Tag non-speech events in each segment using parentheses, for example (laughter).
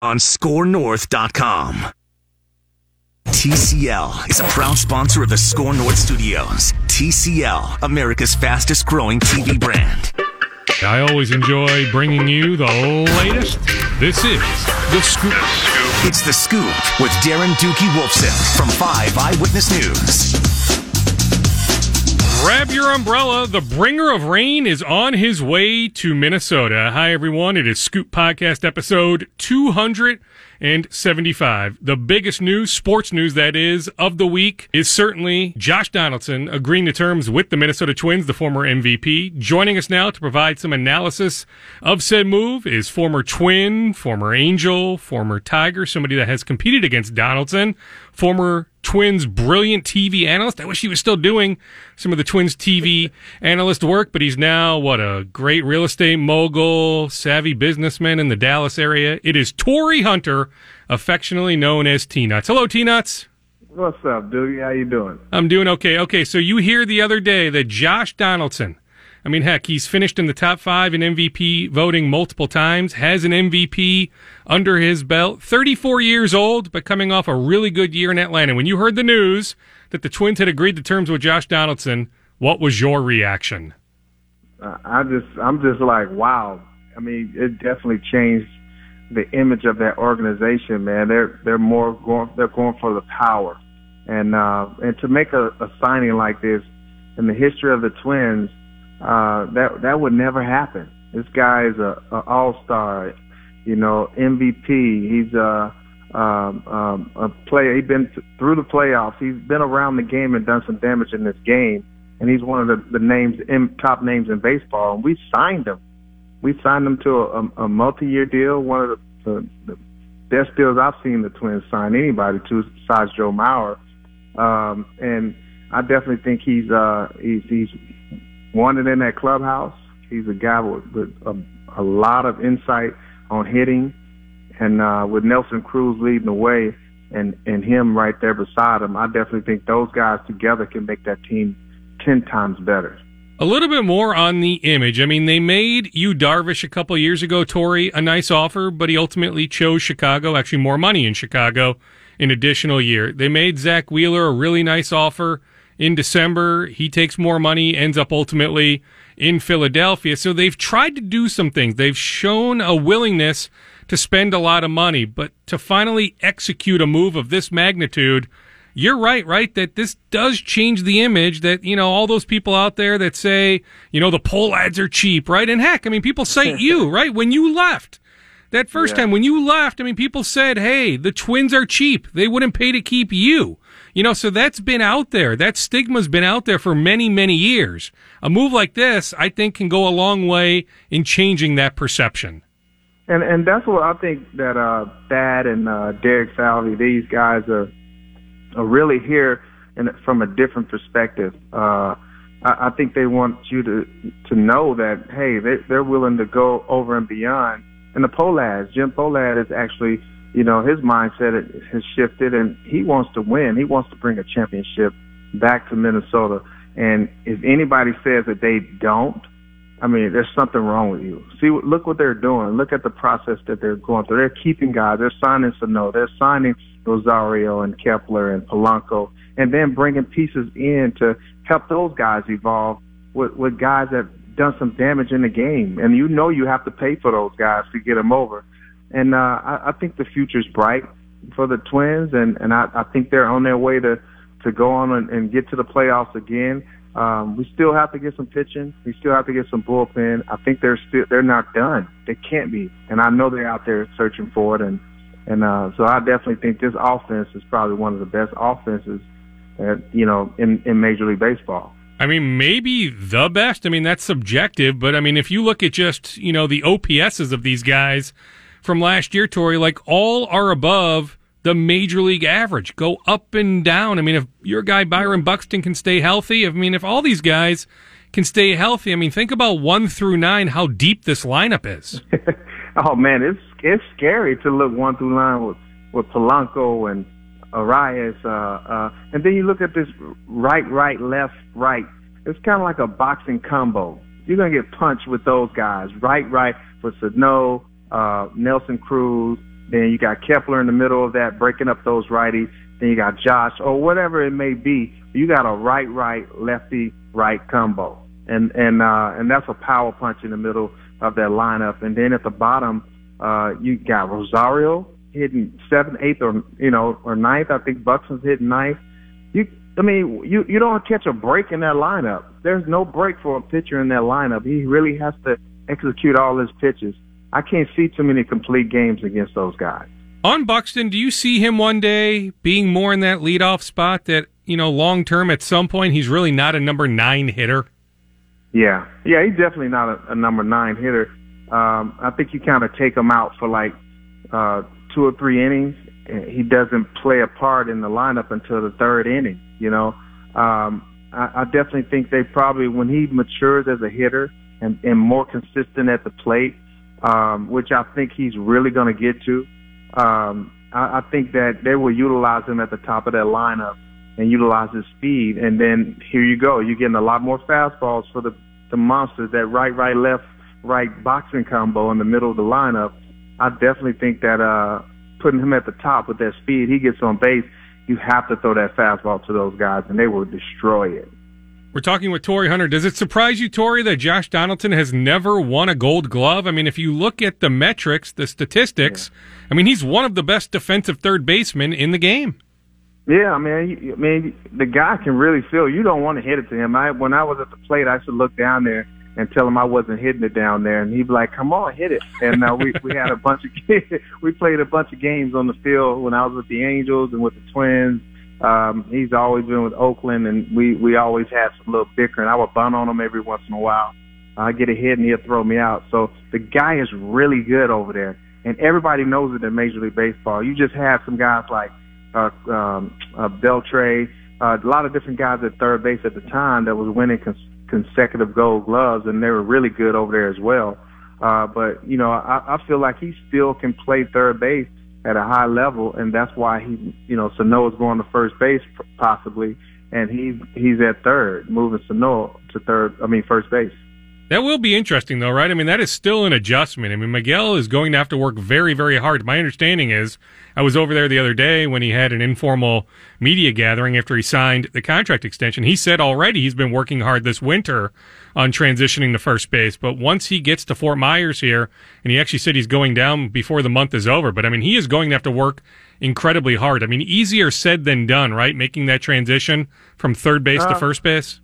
on scorenorth.com. TCL is a proud sponsor of the Score North Studios. TCL, America's fastest growing TV brand. I always enjoy bringing you the latest. This is The Scoop. It's The Scoop with Darren Doogie Wolfson from 5 Eyewitness News. Grab your umbrella. The bringer of rain is on his way to Minnesota. Hi, everyone. It is Scoop Podcast episode 275. The biggest news, sports news that is, of the week is certainly Josh Donaldson agreeing to terms with the Minnesota Twins, the former MVP. Joining us now to provide some analysis of said move is former Twin, former Angel, former Tiger, somebody that has competed against Donaldson, former Twins brilliant TV analyst. I wish he was still doing some of the Twins TV (laughs) analyst work, but he's now what a great real estate mogul, savvy businessman in the Dallas area. It is Torii Hunter, affectionately known as T Nuts. Hello, T Nuts. What's up, dude? How you doing? I'm doing okay. Okay, so you hear the other day that Josh Donaldson I mean, heck, he's finished in the top five in MVP voting multiple times, has an MVP under his belt, 34 years old, but coming off a really good year in Atlanta. When you heard the news that the Twins had agreed to terms with Josh Donaldson, what was your reaction? Uh, I just, I'm just like, wow. I mean, it definitely changed the image of that organization, man. They're, they're more going, they're going for the power. And, uh, and to make a, a signing like this in the history of the Twins, uh, that that would never happen. This guy is a, a all star, you know, MVP. He's a um, um, a player. He's been th- through the playoffs. He's been around the game and done some damage in this game. And he's one of the, the names, in, top names in baseball. And we signed him. We signed him to a, a multi-year deal. One of the, the, the best deals I've seen the Twins sign anybody to, besides Joe Mauer. Um, and I definitely think he's uh, he's he's wanted in that clubhouse. He's a guy with, with a, a lot of insight on hitting, and uh, with Nelson Cruz leading the way, and and him right there beside him, I definitely think those guys together can make that team ten times better. A little bit more on the image. I mean, they made Yu Darvish a couple years ago, Torii, a nice offer, but he ultimately chose Chicago. Actually, more money in Chicago, an additional year. They made Zack Wheeler a really nice offer in December. He takes more money, ends up ultimately in Philadelphia. So they've tried to do some things. They've shown a willingness to spend a lot of money, but to finally execute a move of this magnitude, you're right, right? That this does change the image that, you know, all those people out there that say, you know, the Pohlads are cheap, right? And heck, I mean, people cite (laughs) you, right? When you left, that first yeah. time when you left, I mean, people said, hey, the twins are cheap. They wouldn't pay to keep you. You know, so that's been out there. That stigma's been out there for many, many years. A move like this, I think, can go a long way in changing that perception. And and that's what I think that uh Thad and uh Derek Falvey, these guys are are really here in, from a different perspective. Uh I, think they want you to to know that hey, they they're willing to go over and beyond. And the Pohlads, Jim Pohlad, is actually you know, his mindset has shifted and he wants to win. He wants to bring a championship back to Minnesota. And if anybody says that they don't, I mean, there's something wrong with you. See, look what they're doing. Look at the process that they're going through. They're keeping guys. They're signing Sano. They're signing Rosario and Kepler and Polanco, and then bringing pieces in to help those guys evolve with, with guys that done some damage in the game. And you know you have to pay for those guys to get them over and uh, I, I think the future's bright for the Twins, and and I, I think they're on their way to to go on and, and get to the playoffs again. Um, we still have to get some pitching. We still have to get some bullpen. I think they're still they're not done. They can't be, and I know they're out there searching for it. And and uh, so I definitely think this offense is probably one of the best offenses, that, you know, in in Major League Baseball. I mean, maybe the best. I mean, that's subjective, but I mean, if you look at just you know the OPSs of these guys from last year, Torii, like all are above the major league average. Go up and down. I mean, if your guy Byron Buxton can stay healthy, I mean, if all these guys can stay healthy, I mean, think about one through nine, how deep this lineup is. (laughs) oh man, it's it's scary to look one through nine with with Polanco and Arraez, uh, uh, and then you look at this right, right, left, right. It's kind of like a boxing combo. You're gonna get punched with those guys, right, right, for Sano, uh, Nelson Cruz, Then you got Kepler in the middle of that, breaking up those righties. Then you got Josh or whatever it may be. You got a right, right, lefty, right combo, and and uh, and that's a power punch in the middle of that lineup. And then at the bottom, uh, you got Rosario hitting seventh, eighth, or you know, or ninth. I think Buxton's hitting ninth. You, I mean, you you don't catch a break in that lineup. There's no break for a pitcher in that lineup. He really has to execute all his pitches. I can't see too many complete games against those guys. On Buxton, do you see him one day being more in that leadoff spot that, you know, long term at some point he's really not a number nine hitter? Yeah. Yeah, he's definitely not a, a number nine hitter. Um, I think you kind of take him out for like uh, two or three innings. And he doesn't play a part in the lineup until the third inning, you know. Um, I, I definitely think they probably, when he matures as a hitter and, and more consistent at the plate, um, which I think he's really going to get to. Um, I, I think that they will utilize him at the top of that lineup and utilize his speed. And then here you go. You're getting a lot more fastballs for the, the monsters, that right, right, left, right boxing combo in the middle of the lineup. I definitely think that uh, putting him at the top with that speed, he gets on base, you have to throw that fastball to those guys, and they will destroy it. We're talking with Torii Hunter. Does it surprise you, Torii, that Josh Donaldson has never won a gold glove? I mean, if you look at the metrics, the statistics, yeah. I mean, he's one of the best defensive third basemen in the game. Yeah, I mean, I mean, the guy can really feel. You don't want to hit it to him. I when I was at the plate, I should look down there and tell him I wasn't hitting it down there, and he'd be like, "Come on, hit it." And uh, we we had a bunch of (laughs) we played a bunch of games on the field when I was with the Angels and with the Twins um, he's always been with Oakland, and we we always had some little bickering. I would bunt on him every once in a while. I get a hit and he'll throw me out. So the guy is really good over there, and everybody knows it in Major League Baseball. You just have some guys like uh, um, uh, Beltre, uh, a lot of different guys at third base at the time that was winning cons- consecutive Gold Gloves, and they were really good over there as well. Uh, but you know, I, I feel like he still can play third base at a high level, and that's why he, you know, Sano is going to first base possibly, and he's he's at third, moving Sano to third. I mean, first base. That will be interesting, though, right? I mean, that is still an adjustment. I mean, Miguel is going to have to work very, very hard. My understanding is I was over there the other day when he had an informal media gathering after he signed the contract extension. He said already he's been working hard this winter on transitioning to first base. But once he gets to Fort Myers here, and he actually said he's going down before the month is over, but I mean, he is going to have to work incredibly hard. I mean, easier said than done, right? Making that transition from third base uh, to first base.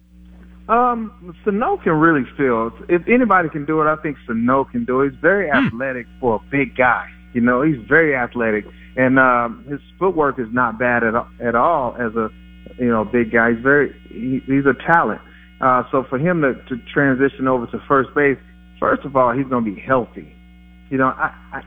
Um, Sano can really feel. If anybody can do it, I think Sano can do it. He's very hmm. athletic for a big guy. You know, he's very athletic, and um, his footwork is not bad at at all as a you know big guy. He's very he, he's a talent. Uh, so for him to, to transition over to first base, first of all, he's going to be healthy. You know, I, I,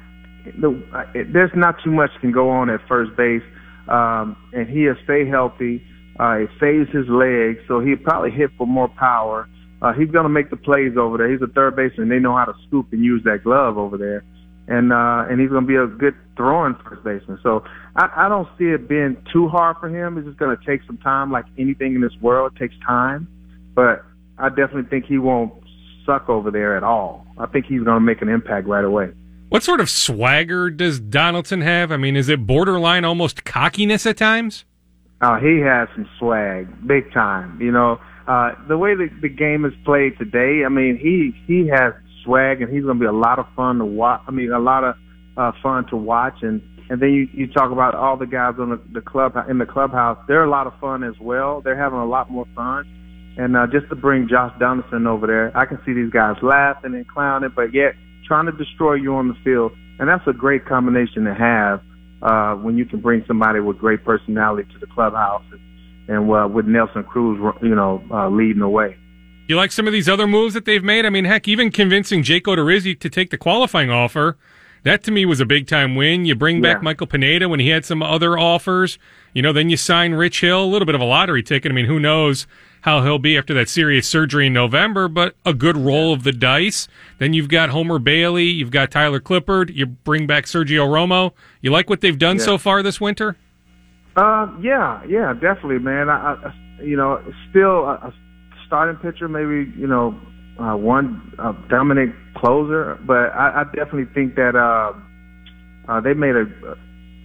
the, I, there's not too much can go on at first base, um, and he'll stay healthy. Uh, it saves his legs, so he'll probably hit for more power. Uh, he's going to make the plays over there. He's a third baseman. And they know how to scoop and use that glove over there. And uh, and he's going to be a good throwing first baseman. So I, I don't see it being too hard for him. It's just going to take some time, like anything in this world. It takes time. But I definitely think he won't suck over there at all. I think he's going to make an impact right away. What sort of swagger does Donaldson have? I mean, is it borderline almost cockiness at times? Uh, he has some swag, big time. You know, uh, the way the, the game is played today, I mean, he he has swag, and he's going to be a lot of fun to watch. I mean, a lot of uh, fun to watch, and and then you you talk about all the guys on the, the club in the clubhouse. They're a lot of fun as well. They're having a lot more fun, and uh, just to bring Josh Donaldson over there, I can see these guys laughing and clowning, but yet trying to destroy you on the field, and that's a great combination to have uh, when you can bring somebody with great personality to the clubhouse and, and uh, with Nelson Cruz, you know, uh, leading the way. You like some of these other moves that they've made? I mean, heck, even convincing Jake Odorizzi to take the qualifying offer. That to me was a big time win. You bring back yeah. Michael Pineda when he had some other offers. You know, then you sign Rich Hill, a little bit of a lottery ticket. I mean, who knows how he'll be after that serious surgery in November, but a good roll of the dice. Then you've got Homer Bailey, you've got Tyler Clippard, you bring back Sergio Romo. You like what they've done yeah. so far this winter? Uh, yeah, yeah, definitely, man. I, I you know, still a, a starting pitcher, maybe you know, uh, one uh, dominant closer, but I, I definitely think that uh, uh, they made a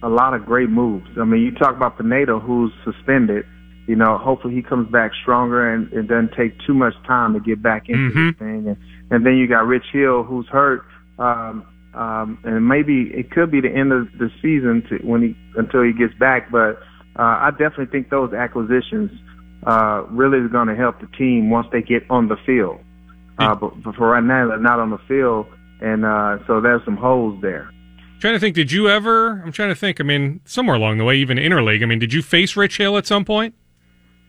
a lot of great moves. I mean, you talk about Pineda, who's suspended. You know, hopefully he comes back stronger and it doesn't take too much time to get back into Mhm. this thing. And, and then you got Rich Hill, who's hurt. Um, um, and maybe it could be the end of the season to, when he until he gets back. But uh, I definitely think those acquisitions uh, really is going to help the team once they get on the field. Uh, but, but for right now, they're not on the field, and uh, so there's some holes there. Trying to think, did you ever? I'm trying to think. I mean, somewhere along the way, even in interleague. I mean, did you face Rich Hill at some point?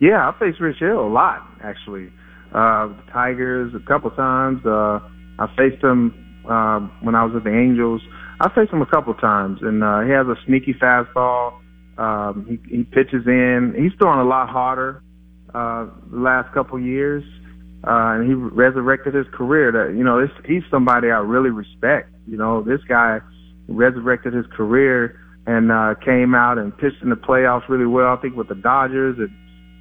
Yeah, I faced Rich Hill a lot actually. Uh, the Tigers a couple times. Uh, I faced him uh, when I was at the Angels. I faced him a couple times, and uh, he has a sneaky fastball. Um, he, he pitches in. He's throwing a lot harder uh, the last couple years, uh, and he resurrected his career. That you know, this, he's somebody I really respect. You know, this guy resurrected his career and uh, came out and pitched in the playoffs really well. I think with the Dodgers and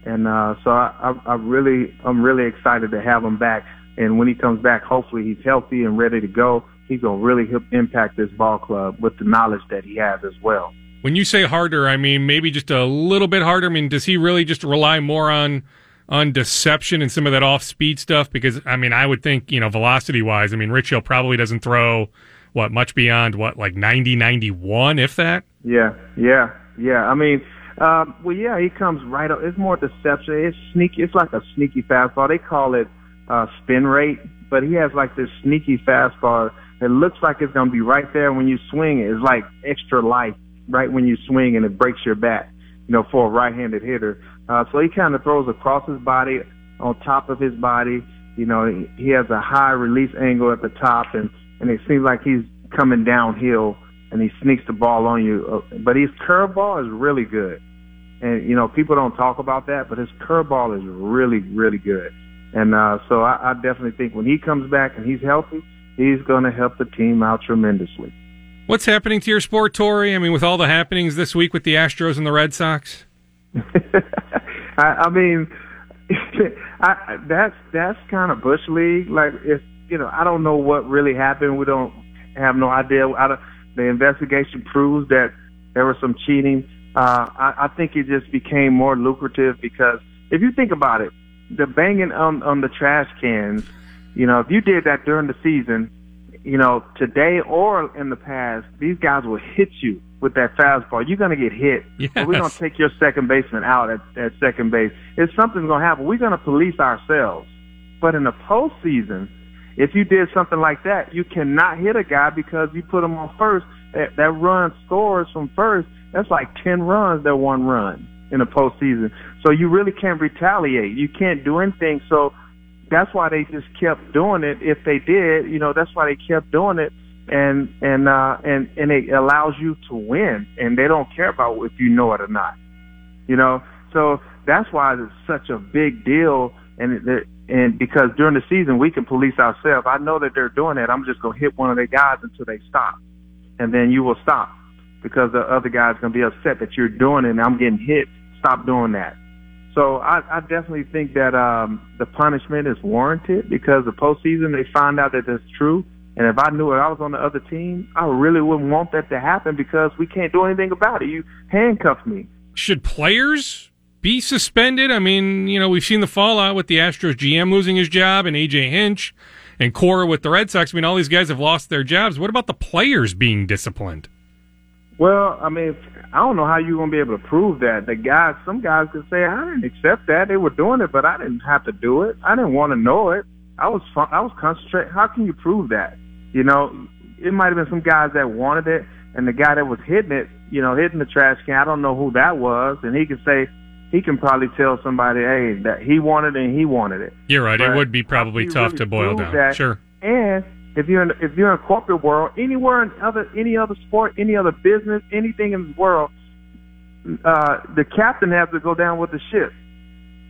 and uh, so I, I, I really, I'm really excited to have him back. And when he comes back, hopefully he's healthy and ready to go. He's gonna really impact this ball club with the knowledge that he has as well. When you say harder, I mean maybe just a little bit harder. I mean, does he really just rely more on on deception and some of that off speed stuff? Because I mean, I would think you know velocity wise, I mean, Rich Hill probably doesn't throw what much beyond what like 90, 91, if that. Yeah, yeah, yeah. I mean, um, well, yeah, he comes right up. It's more deception. It's sneaky. It's like a sneaky fastball. They call it uh, spin rate, but he has like this sneaky fastball that looks like it's gonna be right there when you swing it. It's like extra life right when you swing, and it breaks your bat. You know, for a right-handed hitter. Uh, so he kind of throws across his body, on top of his body. You know, he has a high release angle at the top, and and it seems like he's coming downhill and he sneaks the ball on you. Uh, But his curveball is really good. And, you know, people don't talk about that, but his curveball is really, really good. And uh, so I, I definitely think when he comes back and he's healthy, he's going to help the team out tremendously. What's happening to your sport, Torii? I mean, with all the happenings this week with the Astros and the Red Sox. (laughs) I, I mean, (laughs) I, that's that's kind of bush league. Like, if you know, I don't know what really happened. We don't have no idea. I don't, the investigation proves that there was some cheating. Uh, I, I think it just became more lucrative because if you think about it, the banging on on the trash cans. You know, if you did that during the season, you know, today or in the past, these guys will hit you with that fastball. You're going to get hit. Yes. But we're going to take your second baseman out at, at second base. If something's going to happen, we're going to police ourselves. But in the postseason, if you did something like that, you cannot hit a guy because you put him on first. That, that run scores from first. That's like 10 runs, that one run in the postseason. So you really can't retaliate. You can't do anything. So that's why they just kept doing it. If they did, you know, that's why they kept doing it, and and uh, and and it allows you to win, and they don't care about if you know it or not, you know. So that's why it's such a big deal, and it, and because during the season we can police ourselves. I know that they're doing that. I'm just gonna hit one of their guys until they stop, and then you will stop because the other guy's gonna be upset that you're doing it. and I'm getting hit. Stop doing that. So I, I definitely think that um, the punishment is warranted because the postseason they find out that that's true. And if I knew it, I was on the other team, I really wouldn't want that to happen because we can't do anything about it. You handcuffed me. Should players be suspended? I mean, you know, we've seen the fallout with the Astros GM losing his job and AJ Hinch and Cora with the Red Sox. I mean, all these guys have lost their jobs. What about the players being disciplined? Well, I mean, I don't know how you're gonna be able to prove that. The guys, some guys could say, I didn't accept that. They were doing it, but I didn't have to do it. I didn't want to know it. I was, I was concentrating. How can you prove that? You know, it might have been some guys that wanted it, and the guy that was hitting it, you know, hitting the trash can. I don't know who that was, and he could say, he can probably tell somebody, hey, that he wanted it and he wanted it. You're right. it would be probably how can you tough really to boil down. that? Sure. And if you're in if you're in corporate world, anywhere in other any other sport, any other business, anything in the world, uh, the captain has to go down with the ship.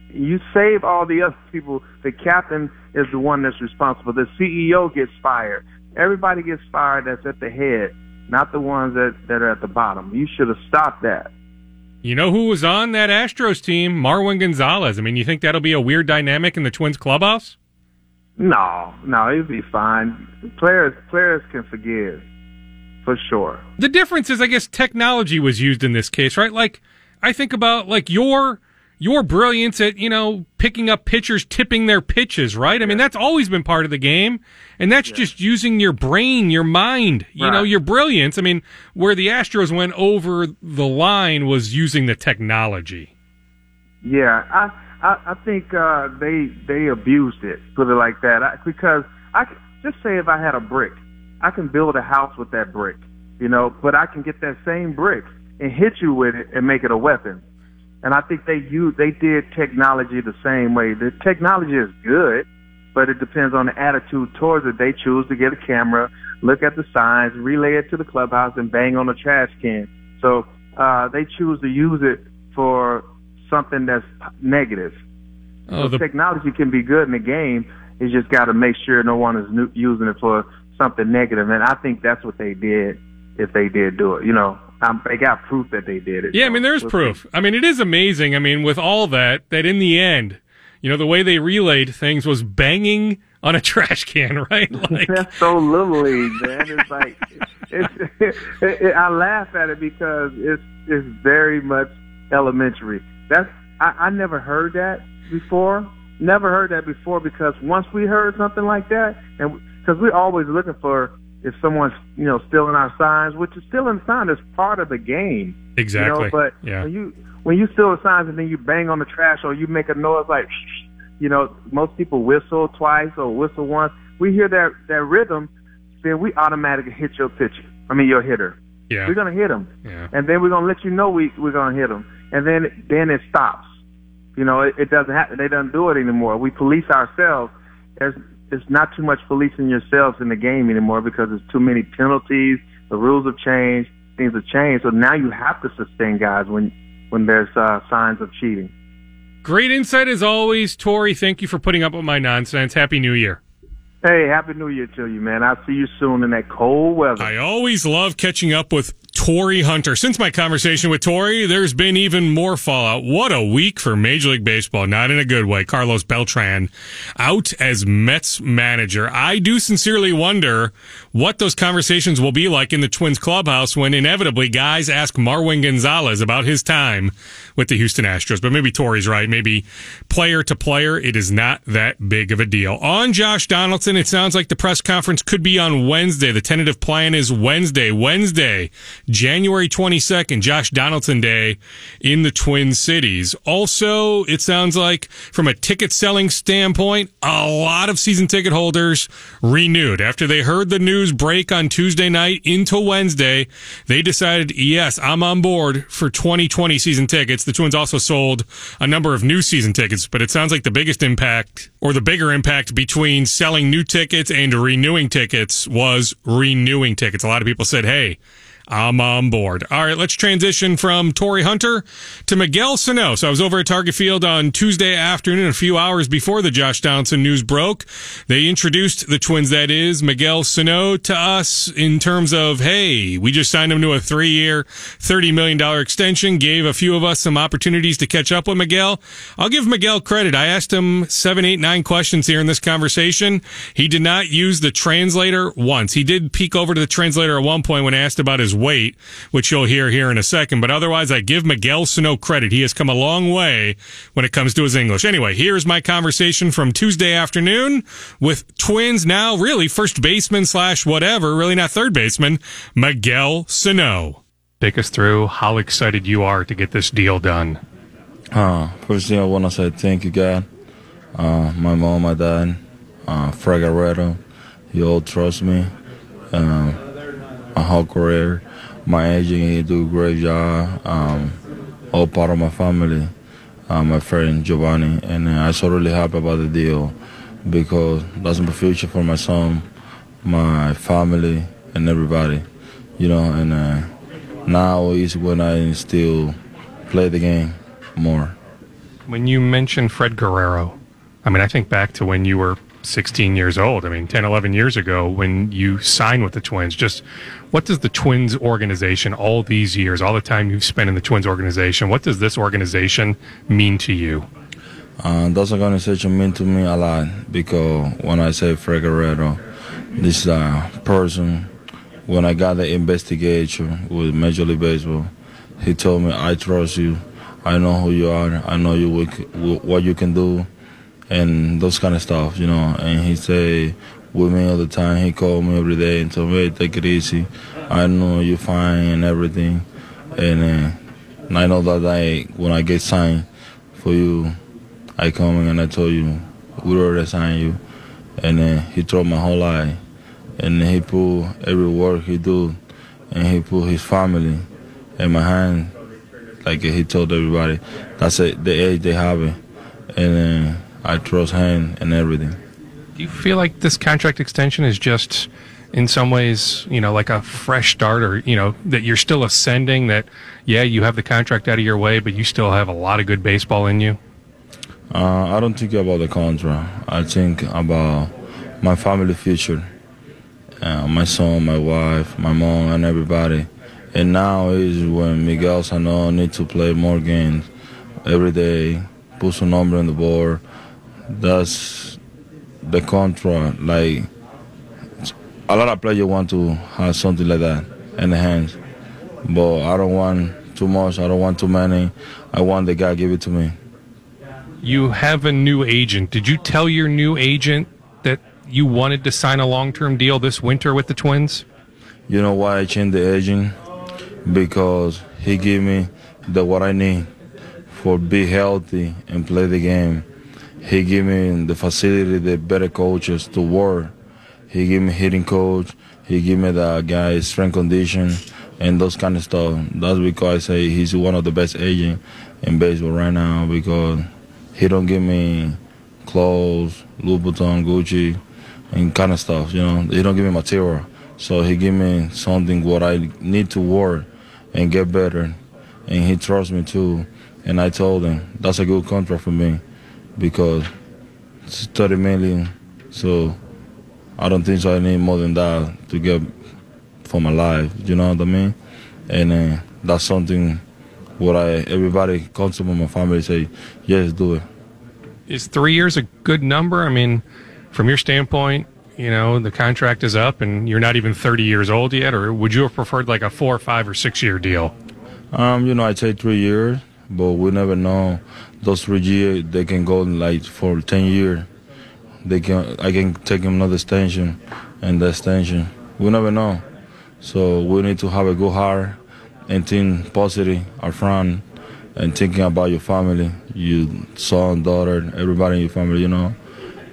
You save all the other people. The captain is the one that's responsible. The CEO gets fired. Everybody gets fired. That's at the head, not the ones that that are at the bottom. You should have stopped that. You know who was on that Astros team? Marwin Gonzalez. I mean, you think that'll be a weird dynamic in the Twins clubhouse? No, no, it'll be fine. Players players can forgive. for sure. The difference is, I guess, technology was used in this case, right? Like, I think about like your your brilliance at you know picking up pitchers, tipping their pitches, right? I mean, that's always been part of the game, and that's yeah. just using your brain, your mind, you right. know, your brilliance. I mean, where the Astros went over the line was using the technology. Yeah, I I, I think uh, they they abused it, put it like that, I, because I just say if I had a brick, I can build a house with that brick, you know, but I can get that same brick and hit you with it and make it a weapon. And I think they use they did technology the same way. The technology is good, but it depends on the attitude towards it. They choose to get a camera, look at the signs, relay it to the clubhouse, and bang on the trash can. So uh, they choose to use it for something that's negative. Oh, so the... technology can be good in the game. You just got to make sure no one is using it for something negative. And I think that's what they did if they did do it. You know, um, they got proof that they did it. Yeah, so I mean, there's proof. I mean, it is amazing. I mean, with all that, that in the end, you know, the way they relayed things was banging on a (laughs) trash can, right? (laughs) Like, That's so little league, man. It's like it's, it, it, I laugh at it because it's it's very much elementary. That's I, I never heard that before. Never heard that before because once we heard something like that, and because we're always looking for if someone's you know stealing our signs, which is stealing signs is part of the game. Exactly. You know? But yeah. when you when you steal the signs and then you bang on the trash or you make a noise like, you know, most people whistle twice or whistle once. We hear that that rhythm, then we automatically hit your pitcher. I mean your hitter. Yeah. We're gonna hit him, yeah. and then we're gonna let you know we we're gonna hit him, and then then it stops. You know, it, it doesn't happen. They don't do it anymore. We police ourselves. There's it's not too much policing yourselves in the game anymore because there's too many penalties. The rules have changed. Things have changed. So now you have to sustain guys when when there's uh, signs of cheating. Great insight as always, Torii. Thank you for putting up with my nonsense. Happy New Year. Hey, happy New Year to you, man. I'll see you soon in that cold weather. I always love catching up with Torii Hunter. Since my conversation with Torii, there's been even more fallout. What a week for Major League Baseball. Not in a good way. Carlos Beltran out as Mets manager. I do sincerely wonder what those conversations will be like in the Twins clubhouse when inevitably guys ask Marwin Gonzalez about his time with the Houston Astros. But maybe Torii's right. Maybe player to player, it is not that big of a deal. On Josh Donaldson, it sounds like the press conference could be on Wednesday. The tentative plan is Wednesday. Wednesday. January 22nd, Josh Donaldson Day in the Twin Cities. Also, it sounds like from a ticket selling standpoint, a lot of season ticket holders renewed. After they heard the news break on Tuesday night into Wednesday, they decided, yes, I'm on board for 2020 season tickets. The Twins also sold a number of new season tickets, but it sounds like the biggest impact or the bigger impact between selling new tickets and renewing tickets was renewing tickets. A lot of people said, hey, I'm on board. All right, let's transition from Torii Hunter to Miguel Sano. So I was over at Target Field on Tuesday afternoon, a few hours before the Josh Donaldson news broke. They introduced the twins, that is, Miguel Sano to us in terms of, hey, we just signed him to a three year, $30 million extension, gave a few of us some opportunities to catch up with Miguel. I'll give Miguel credit. I asked him seven, eight, nine questions here in this conversation. He did not use the translator once. He did peek over to the translator at one point when asked about his weight, which you'll hear here in a second. But otherwise, I give Miguel Sano credit. He has come a long way when it comes to his English. Anyway, here's my conversation from Tuesday afternoon with Twins now really first baseman slash whatever, really not third baseman, Miguel Sano. Take us through how excited you are to get this deal done. Uh, first thing I want to say thank you, God. Uh, my mom, my dad, uh, Fred Guerrero, you all trust me. Um, my whole career. My agent, he do a great job. Um, all part of my family, uh, my friend Giovanni, and uh, I'm so really happy about the deal because that's my future for my son, my family, and everybody. You know, and uh, now is when I still play the game more. When you mention Fred Guerrero, I mean, I think back to when you were 16 years old. I mean, 10, 11 years ago when you signed with the Twins. Just what does the Twins organization, all these years, all the time you've spent in the Twins organization, what does this organization mean to you? Uh, this organization mean to me a lot because when I say Fred this uh, person when I got the investigation with Major League Baseball, he told me, "I trust you. I know who you are. I know you what you can do, and those kind of stuff, you know." And he say with me all the time. He called me every day and told me, "Hey, take it easy. I know you're fine and everything." And, uh, and I know that I when I get signed for you, I come and I told you we already signed you, and then he told my whole life, and he put every work he do, and he put his family in my hand, like he told everybody. That's it, the age they have it, and then I trust him and everything. Do you feel like this contract extension is just? in some ways, you know, like a fresh start or, you know, that you're still ascending, that, yeah, you have the contract out of your way, but you still have a lot of good baseball in you? Uh, I don't think about the contract. I think about my family future, uh, my son, my wife, my mom, and everybody. And now is when Miguel Sano need to play more games every day, put some number on the board. That's the contract. Like a lot of players want to have something like that in the hands, but I don't want too much. I don't want too many. I want the guy give it to me. You have a new agent. Did you tell your new agent that you wanted to sign a long-term deal this winter with the Twins? You know why I changed the agent? Because he gave me the what I need for be healthy and play the game. He gave me the facility, the better coaches to work he give me hitting coach. He give me the guy strength condition and those kind of stuff. That's because I say he's one of the best agent in baseball right now because he don't give me clothes, Louis Vuitton, Gucci, and kind of stuff. You know, he don't give me material. So he give me something what I need to work and get better, and he trusts me too. And I told him that's a good contract for me because it's 30 million. So I don't think so. I need more than that to get for my life. You know what I mean? And uh, that's something what I everybody comes to my family say, yes, do it. Is three years a good number? I mean, from your standpoint, you know, the contract is up and you're not even 30 years old yet, or would you have preferred like a four, five, or six year deal? Um, you know, I'd say three years, but we never know. Those three years, they can go like for 10 years they can I can take another extension and the extension. We never know. So we need to have a good heart and think positive our front and thinking about your family, your son, daughter, everybody in your family, you know.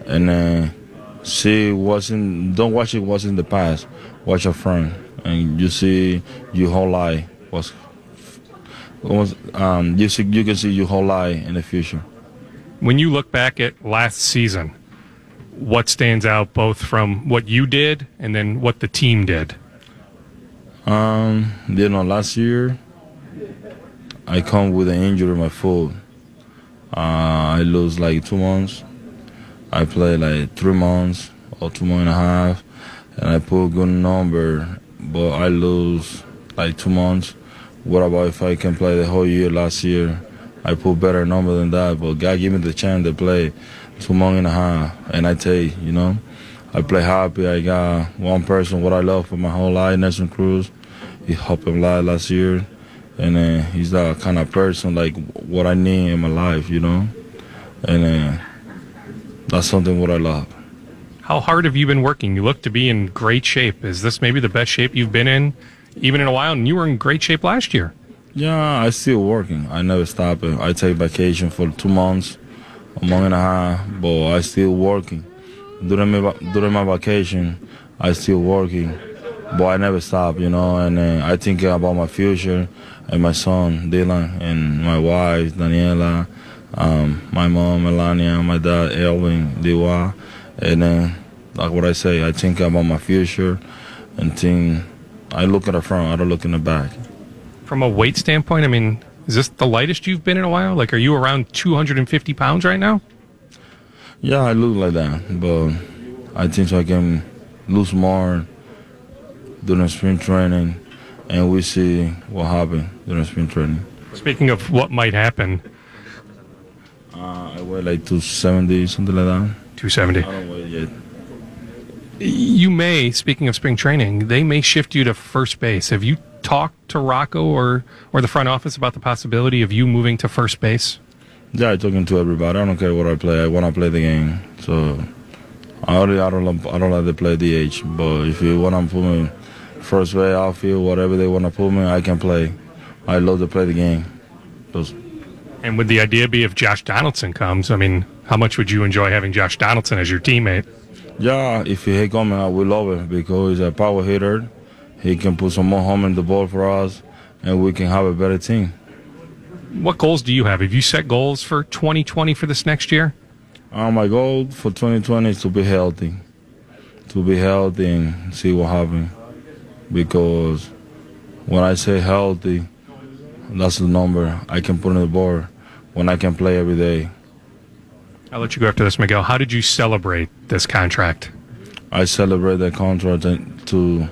And then see what's in don't watch it what's in the past. Watch your front and you see your whole life what's um, you see you can see your whole life in the future. When you look back at last season, what stands out both from what you did and then what the team did? Um, you know, last year I come with an injury in my foot. Uh, I lose like two months. I play like three months or two months and a half, and I put a good number, but I lose like two months. What about if I can play the whole year last year? I put better number than that, but God give me the chance to play two months and a half. And I tell you, you know, I play happy. I got one person what I love for my whole life, Nelson Cruz. He helped him a lot last year. And uh, he's that kind of person, like what I need in my life, you know? And uh, that's something what I love. How hard have you been working? You look to be in great shape. Is this maybe the best shape you've been in, even in a while? And you were in great shape last year. Yeah, I still working. I never stop. I take vacation for two months a month and a half, but I still working. During my during my vacation, I still working, but I never stop, you know. And uh, I think about my future and my son Dylan and my wife Daniela, um, my mom Melania, my dad Elvin Diwa, and then like what I say, I think about my future and think I look at the front, I don't look in the back. From a weight standpoint, I mean, is this the lightest you've been in a while? Like, are you around 250 pounds right now? Yeah, I look like that, but I think so I can lose more during spring training, and we see what happens during spring training. Speaking of what might happen, uh, I weigh like 270, something like that. 270. I don't weigh yet. You may, speaking of spring training, they may shift you to first base. Have you talked to Rocco or, or the front office about the possibility of you moving to first base? Yeah, I'm talking to everybody. I don't care what I play. I want to play the game. So I already, I don't I don't like to play DH. But if you want to put me first base, outfield, whatever they want to put me, I can play. I love to play the game. Those. And would the idea be if Josh Donaldson comes? I mean, how much would you enjoy having Josh Donaldson as your teammate? Yeah, if he coming, I would love it because he's a power hitter. He can put some more home in the ball for us, and we can have a better team. What goals do you have? Have you set goals for 2020 for this next year? Uh, my goal for 2020 is to be healthy, to be healthy and see what happens. Because when I say healthy, that's the number I can put on the board when I can play every day. I'll let you go after this, Miguel. How did you celebrate this contract? I celebrate the contract to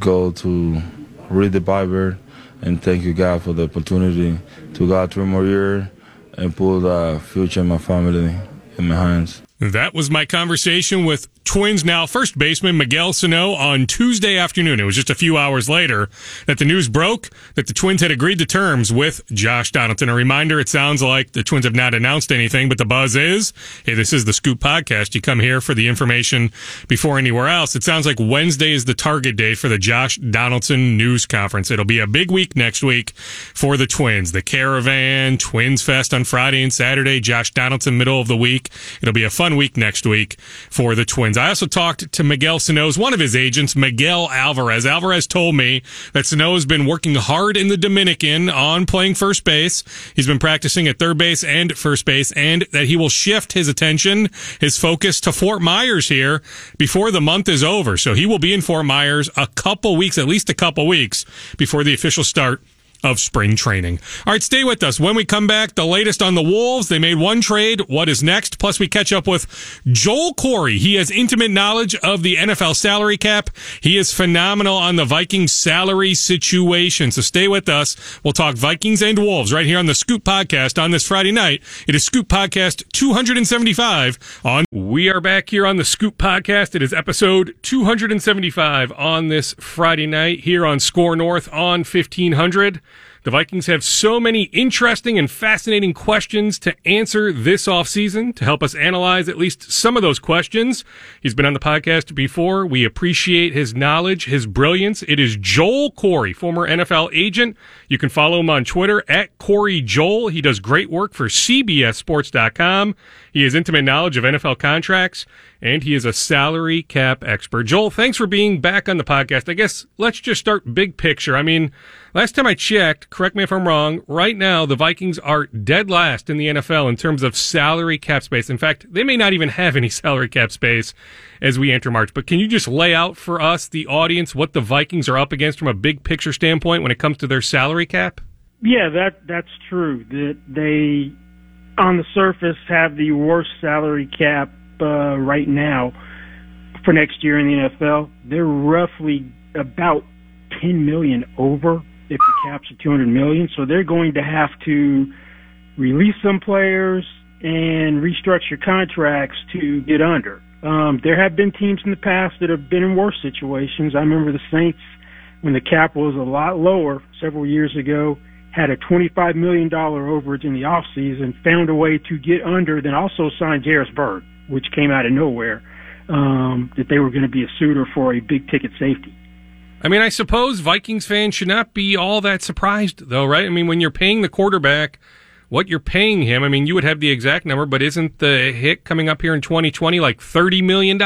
go to read the Bible and thank you, God, for the opportunity to go three more years and put the future of my family in my hands. That was my conversation with Twins now first baseman Miguel Sano on Tuesday afternoon. It was just a few hours later that the news broke that the Twins had agreed to terms with Josh Donaldson. A reminder, it sounds like the Twins have not announced anything, but the buzz is, hey, this is the Scoop podcast. You come here for the information before anywhere else. It sounds like Wednesday is the target date for the Josh Donaldson news conference. It'll be a big week next week for the Twins. The Caravan, Twins Fest on Friday and Saturday, Josh Donaldson middle of the week. It'll be a fun week next week for the Twins. I also talked to Miguel Sano's one of his agents, Miguel Alvarez. Alvarez told me that Sano has been working hard in the Dominican on playing first base. He's been practicing at third base and first base, and that he will shift his attention, his focus to Fort Myers here before the month is over. So he will be in Fort Myers a couple weeks, at least a couple weeks before the official start of spring training. All right, stay with us. When we come back, the latest on the Wolves. They made one trade. What is next? Plus, we catch up with Joel Corry. He has intimate knowledge of the NFL salary cap. He is phenomenal on the Vikings salary situation. So stay with us. We'll talk Vikings and Wolves right here on the Scoop Podcast on this Friday night. It is Scoop Podcast 275 on. We are back here on the Scoop Podcast. It is episode 275 on this Friday night here on Score North on 1500. The Vikings have so many interesting and fascinating questions to answer this offseason. To help us analyze at least some of those questions, he's been on the podcast before. We appreciate his knowledge, his brilliance. It is Joel Corry, former NFL agent. You can follow him on Twitter at Corry Joel. He does great work for CBSSports.com. He has intimate knowledge of NFL contracts, and he is a salary cap expert. Joel, thanks for being back on the podcast. I guess let's just start big picture. I mean, Last time I checked, correct me if I'm wrong, right now the Vikings are dead last in the NFL in terms of salary cap space. In fact, they may not even have any (laughs) salary cap space as we enter March. But can you just lay out for us, the audience, what the Vikings are up against from a big picture standpoint when it comes to their salary cap? Yeah, that that's true. That they on the surface have the worst salary cap uh, right now for next year in the NFL. They're roughly about 10 million over if the cap's at 200 million. So they're going to have to release some players and restructure contracts to get under. Um, there have been teams in the past that have been in worse situations. I remember the Saints when the cap was a lot lower several years ago, had a $25 million overage in the offseason, found a way to get under, then also signed Jairus Byrd, which came out of nowhere, um, that they were going to be a suitor for a big ticket safety. I mean, I suppose Vikings fans should not be all that surprised, though, right? I mean, when you're paying the quarterback what you're paying him, I mean, you would have the exact number, but isn't the hit coming up here in 2020 like $30 million?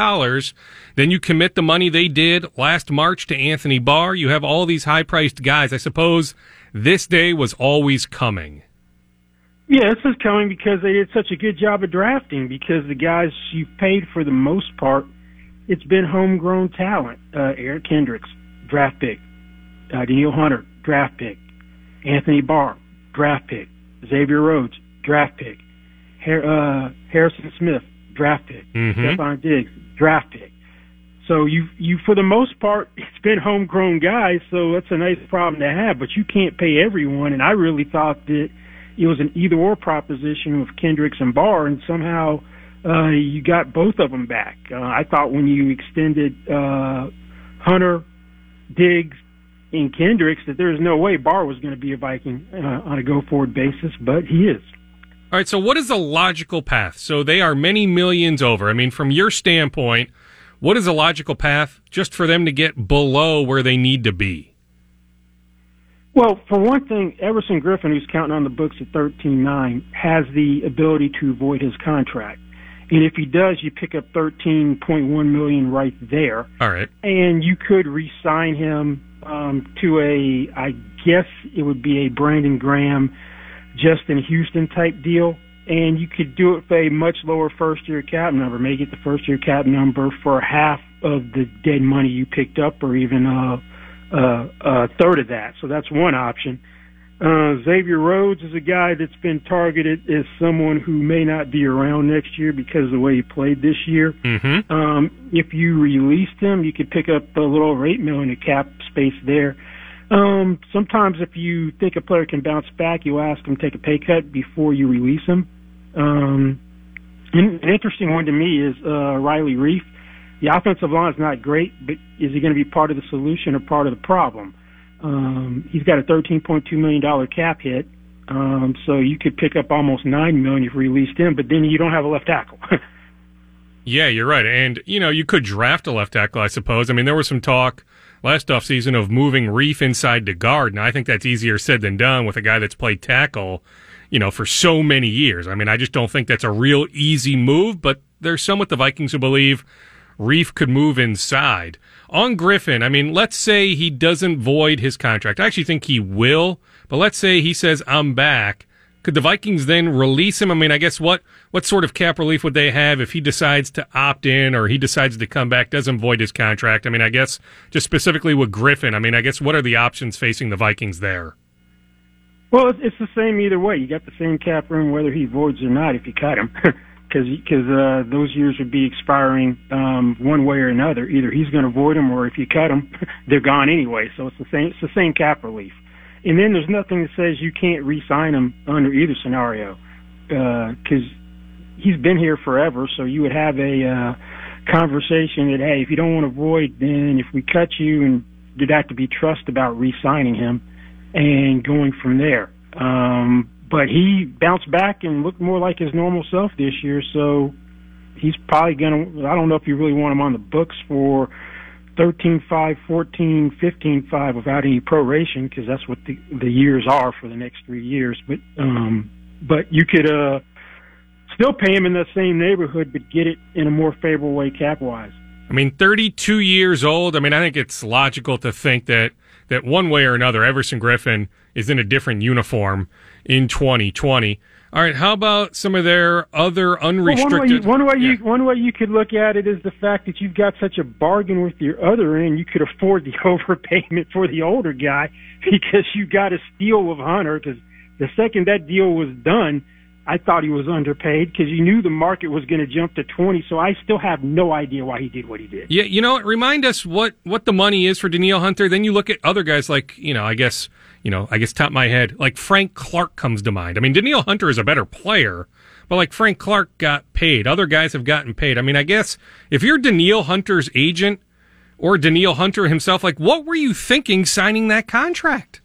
Then you commit the money they did last March to Anthony Barr. You have all these high priced guys. I suppose this day was always coming. Yeah, this is coming because they did such a good job of drafting because the guys you've paid for the most part, it's been homegrown talent. Uh, Eric Kendricks, draft pick. Uh, Danielle Hunter, draft pick. Anthony Barr, draft pick. Xavier Rhodes, draft pick. uh, Harrison Smith, draft pick. Mm-hmm. Stefon Diggs, draft pick. So you you for the most part (laughs) it's been homegrown guys, so that's a nice problem to have. But you can't pay everyone, and I really thought that it was an either or proposition with Kendricks and Barr, and somehow uh, you got both of them back. Uh, I thought when you extended uh, Hunter, Diggs, and Kendricks that there's no way Barr was going to be a Viking uh, on a go forward basis, but he is. All right, so what is a logical path? So they are many millions over. I mean, from your standpoint, what is a logical path just for them to get below where they need to be? Well, for one thing, Everson Griffen, who's counting on the books at thirteen nine, has the ability to void his contract. And if he does, you pick up thirteen point one million right there. All right. And you could re-sign him um, to a, I guess it would be a Brandon Graham, Justin Houston type deal. And you could do it for a much lower first year cap number, maybe get the first year cap number for half of the dead money you picked up, or even a, a, a third of that. So that's one option. Uh, Xavier Rhodes is a guy that's been targeted as someone who may not be around next year because of the way he played this year. Mm-hmm. Um, if you released him, you could pick up a little over eight million in cap space there. Um, sometimes if you think a player can bounce back, you ask him to take a pay cut before you release him. Um, an interesting one to me is uh, Riley Reiff. The offensive line is not great, but is he going to be part of the solution or part of the problem? Um, he's got a $13.2 million cap hit. Um, so you could pick up almost nine million if you released him, but then you don't have a left tackle. (laughs) yeah, you're right. And, you know, you could draft a left tackle, I suppose. I mean, there was some talk last offseason of moving Reiff inside to guard. And I think that's easier said than done with a guy that's played tackle, you know, for so many years. I mean, I just don't think that's a real easy move, but there's some with the Vikings who believe Reiff could move inside. On Griffen, I mean, let's say he doesn't void his contract. I actually think he will, but let's say he says, I'm back. Could the Vikings then release him? I mean, I guess what, what sort of cap relief would they have if he decides to opt in or he decides to come back, doesn't void his contract? I mean, I guess just specifically with Griffen, I mean, I guess what are the options facing the Vikings there? Well, it's the same either way. You got the same cap room whether he voids or not if you cut him. (laughs) because because uh, those years would be expiring um, one way or another. Either he's going to void them, or if you cut them, (laughs) they're gone anyway. So it's the same it's the same cap relief. And then there's nothing that says you can't re-sign him under either scenario because uh, he's been here forever. So you would have a uh, conversation that hey, if you don't want to void, then if we cut you, and there'd have to be trust about re-signing him and going from there. Um, but he bounced back and looked more like his normal self this year. So he's probably going to. I don't know if you really want him on the books for thirteen five, fourteen, fifteen five without any proration because that's what the the years are for the next three years. But um, but you could uh still pay him in the same neighborhood, but get it in a more favorable way cap wise. I mean, 32 years old. I mean, I think it's logical to think that that one way or another, Everson Griffen is in a different uniform in 2020. All right, how about some of their other unrestricted? Well, one, way you, one way you one way you could look at it is the fact that you've got such a bargain with your other end. You could afford the (laughs) overpayment for the older guy because you got a steal with Hunter. Because the second that deal was done, I thought he was underpaid because you knew the market was going to jump to 20. So I still have no idea why he did what he did. Yeah, you know, remind us what, what the money is for Danielle Hunter. Then you look at other guys like, you know, I guess, you know, I guess top of my head, like Frank Clark comes to mind. I mean, Danielle Hunter is a better player, but like Frank Clark got paid. Other guys have gotten paid. I mean, I guess if you're Danielle Hunter's agent or Danielle Hunter himself, like what were you thinking signing that contract?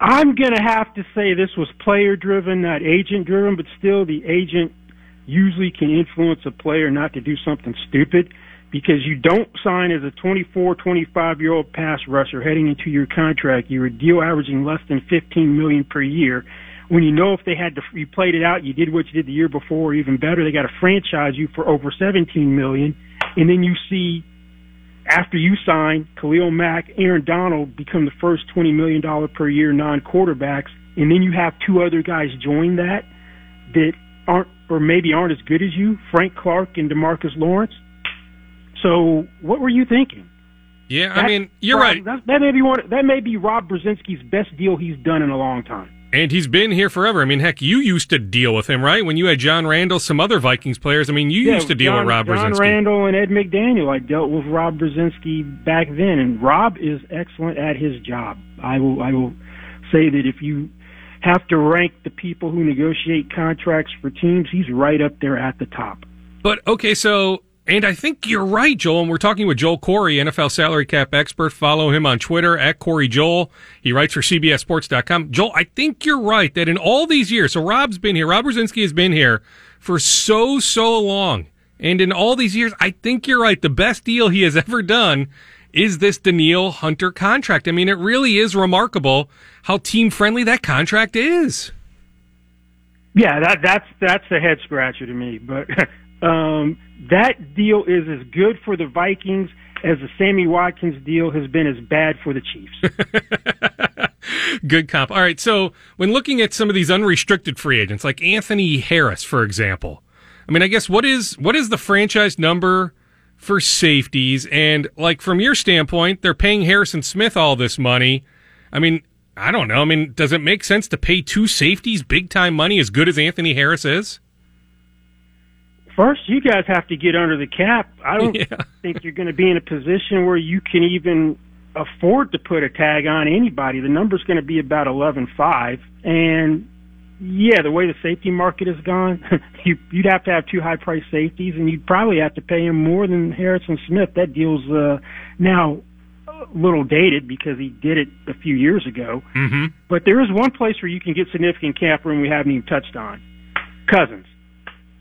I'm going to have to say this was player driven, not agent driven, but still the agent usually can influence a player not to do something stupid because you don't sign as a 24, 25 year old pass rusher heading into your contract. You're a deal averaging less than 15 million per year. When you know if they had to, you played it out, you did what you did the year before, or even better, they got to franchise you for over 17 million, and then you see after you sign Khalil Mack, Aaron Donald become the first $20 million per year non quarterbacks, and then you have two other guys join that that aren't, or maybe aren't as good as you, Frank Clark and Demarcus Lawrence. So, what were you thinking? Yeah, I mean, you're right. That, that may be one. That may be Rob Brzezinski's best deal he's done in a long time. And he's been here forever. I mean, heck, you used to deal with him, right? When you had John Randle, some other Vikings players. I mean, you yeah, used to deal John, with Rob Brzezinski. John Brzezinski. Randle and Ed McDaniel. I dealt with Rob Brzezinski back then, and Rob is excellent at his job. I will, I will say that if you have to rank the people who negotiate contracts for teams, he's right up there at the top. But okay, so and I think you're right, Joel. And we're talking with Joel Corry, NFL salary cap expert. Follow him on Twitter at Corry Joel. He writes for CBSSports.com. Joel, I think you're right that in all these years, so Rob's been here, Rob Brzezinski has been here for so, so long. And in all these years, I think you're right. The best deal he has ever done is this Danielle Hunter contract. I mean, it really is remarkable how team friendly that contract is. Yeah, that that's that's a head scratcher to me. But (laughs) um, that deal is as good for the Vikings as the Sammy Watkins deal has been as bad for the Chiefs. (laughs) good comp. All right, so when looking at some of these unrestricted free agents, like Anthony Harris, for example, I mean, I guess what is what is the franchise number for safeties? And like from your standpoint, they're paying Harrison Smith all this money. I mean, I don't know. I mean, does it make sense to pay two safeties big time money as good as Anthony Harris is? First, you guys have to get under the cap. I don't (laughs) yeah. think you're going to be in a position where you can even afford to put a tag on anybody. The number's going to be about eleven five, and yeah, the way the safety market has gone, (laughs) you, you'd have to have two high price safeties, and you'd probably have to pay him more than Harrison Smith. That deal's uh, now a little dated because he did it a few years ago. Mm-hmm. But there is one place where you can get significant cap room we haven't even touched on: Cousins,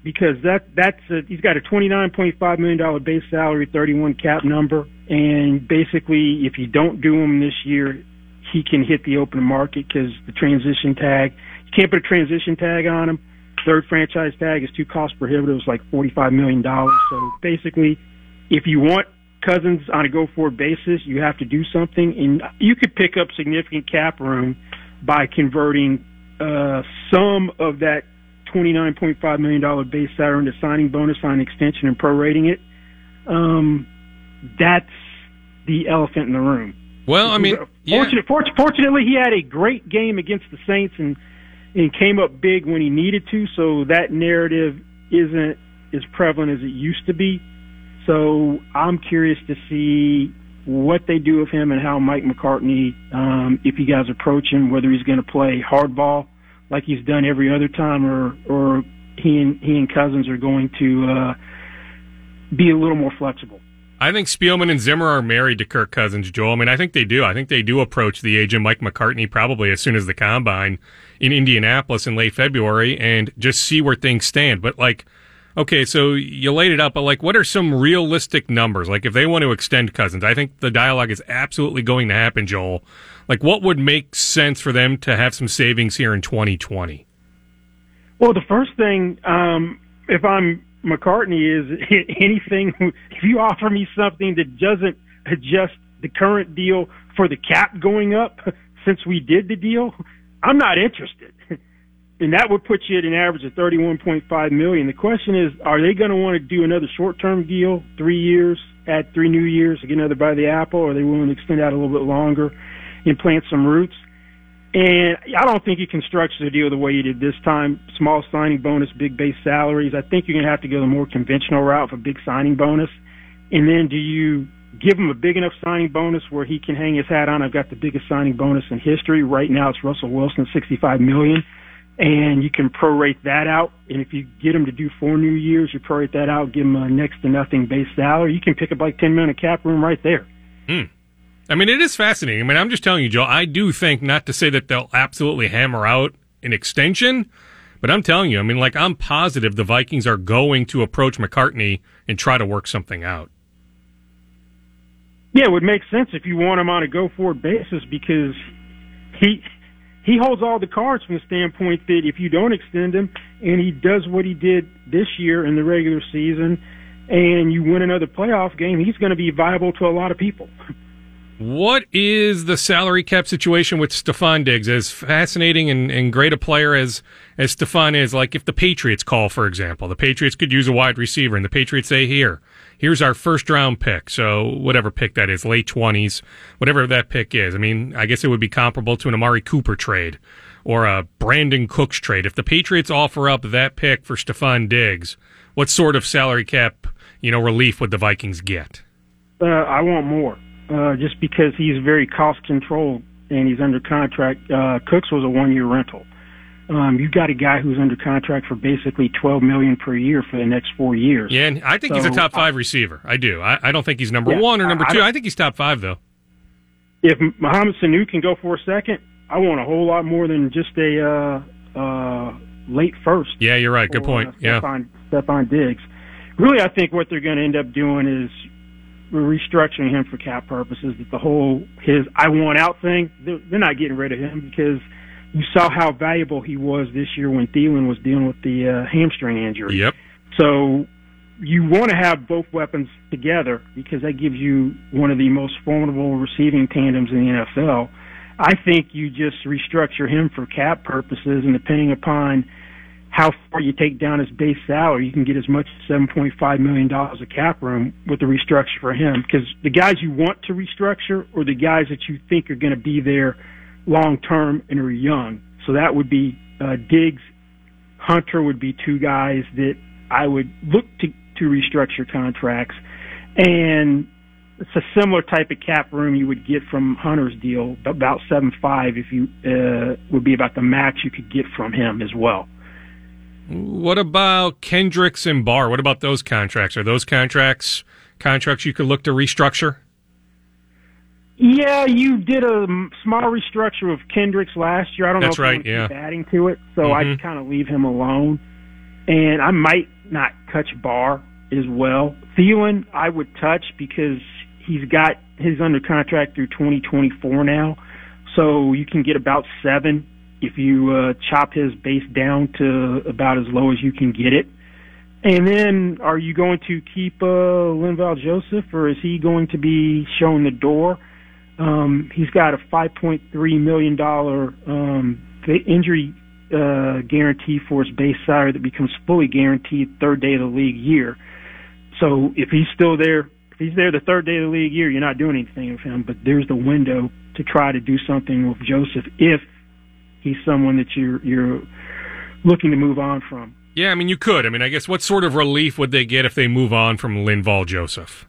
because that that's a, he's got a twenty nine point five million dollar base salary, thirty one cap number, and basically, if you don't do him this year, he can hit the open market because the transition tag. You can't put a transition tag on him. Third franchise tag is too cost prohibitive. It's like forty five million dollars. So basically, if you want Cousins on a go forward basis, you have to do something, and you could pick up significant cap room by converting uh, some of that $29.5 million base salary into signing bonus on extension and prorating it. Um, that's the elephant in the room. Well, I mean, yeah. fortunately, fortunately, he had a great game against the Saints and and came up big when he needed to. So that narrative isn't as prevalent as it used to be. So I'm curious to see what they do with him and how Mike McCartney, um, if you guys approach him, whether he's going to play hardball like he's done every other time, or or he and he and Cousins are going to uh, be a little more flexible. I think Spielman and Zimmer are married to Kirk Cousins, Joel. I mean, I think they do. I think they do approach the agent Mike McCartney probably as soon as the combine in Indianapolis in late February and just see where things stand. But like Okay, so you laid it out, but like, what are some realistic numbers? Like, if they want to extend Cousins, I think the dialogue is absolutely going to happen, Joel. Like, what would make sense for them to have some savings here in 2020? Well, the first thing, um, if I'm McCartney, is (laughs) anything, if you offer me something that doesn't adjust the current deal for the cap going up (laughs) since we did the deal, I'm not interested and that would put you at an average of 31.5 million. The question is, are they going to want to do another short-term deal, three years, add three new years to get another by the apple, or are they willing to extend out a little bit longer and plant some roots? And I don't think you can structure the deal the way you did this time. Small signing bonus, big base salaries. I think you're going to have to go the more conventional route for big signing bonus. And then do you give him a big enough signing bonus where he can hang his hat on? I've got the biggest signing bonus in history. Right now it's Russell Wilson, 65 million and you can prorate that out. And if you get them to do four new years, you prorate that out, give them a next to nothing base salary. You can pick up like ten million of cap room right there. Hmm. I mean, it is fascinating. I mean, I'm just telling you, Joe. I do think not to say that they'll absolutely hammer out an extension, but I'm telling you, I mean, like I'm positive the Vikings are going to approach McCartney and try to work something out. Yeah, it would make sense if you want him on a go forward basis because he he holds all the cards from the standpoint that if you don't extend him and he does what he did this year in the regular season and you win another playoff game, he's going to be viable to a lot of people. What is the salary cap situation with Stefon Diggs? As fascinating and, and great a player as as Stefon is, like if the Patriots call, for example, the Patriots could use a wide receiver, and the Patriots say, "Here, here's our first round pick. So whatever pick that is, late twenties, whatever that pick is. I mean, I guess it would be comparable to an Amari Cooper trade or a Brandin Cooks trade. If the Patriots offer up that pick for Stefon Diggs, what sort of salary cap, you know, relief would the Vikings get? Uh, I want more, uh, just because he's very cost controlled and he's under contract. Uh, Cooks was a one year rental. Um, you've got a guy who's under contract for basically twelve million per year for the next four years. Yeah, and I think so, he's a top five uh, receiver. I do. I, I, don't think he's number yeah, one or number I, two. I, I think he's top five though. If Mohamed Sanu can go for a second, I want a whole lot more than just a uh, uh, late first. Yeah, you're right. Good point. Uh, yeah, Stefon Diggs. Really, I think what they're going to end up doing is restructuring him for cap purposes. That the whole his I want out thing, they're, they're not getting rid of him because you saw how valuable he was this year when Thielen was dealing with the uh, hamstring injury. Yep. So you want to have both weapons together because that gives you one of the most formidable receiving tandems in the NFL. I think you just restructure him for cap purposes, and depending upon how far you take down his base salary, you can get as much as $7.5 million of cap room with the restructure for him. Because the guys you want to restructure or the guys that you think are going to be there long term and are young. So that would be uh, Diggs, Hunter would be two guys that I would look to, to restructure contracts. And it's a similar type of cap room you would get from Hunter's deal, about seven five. If you uh, would be about the max you could get from him as well. What about Kendricks and Barr? What about those contracts? Are those contracts contracts you could look to restructure? Yeah, you did a small restructure of Kendricks last year. I don't That's know if right, yeah. adding to it, so mm-hmm. I'd kind of leave him alone. And I might not touch Barr as well. Thielen, I would touch because he's got his under contract through 2024 now, so you can get about seven if you uh, chop his base down to about as low as you can get it. And then, are you going to keep uh, Linval Joseph, or is he going to be shown the door? Um, he's got a 5.3 million dollar um, injury uh, guarantee for his base salary that becomes fully guaranteed third day of the league year. So if he's still there, if he's there the third day of the league year, you're not doing anything with him. But there's the window to try to do something with Joseph if he's someone that you're you're looking to move on from. Yeah, I mean you could. I mean, I guess what sort of relief would they get if they move on from Linval Joseph?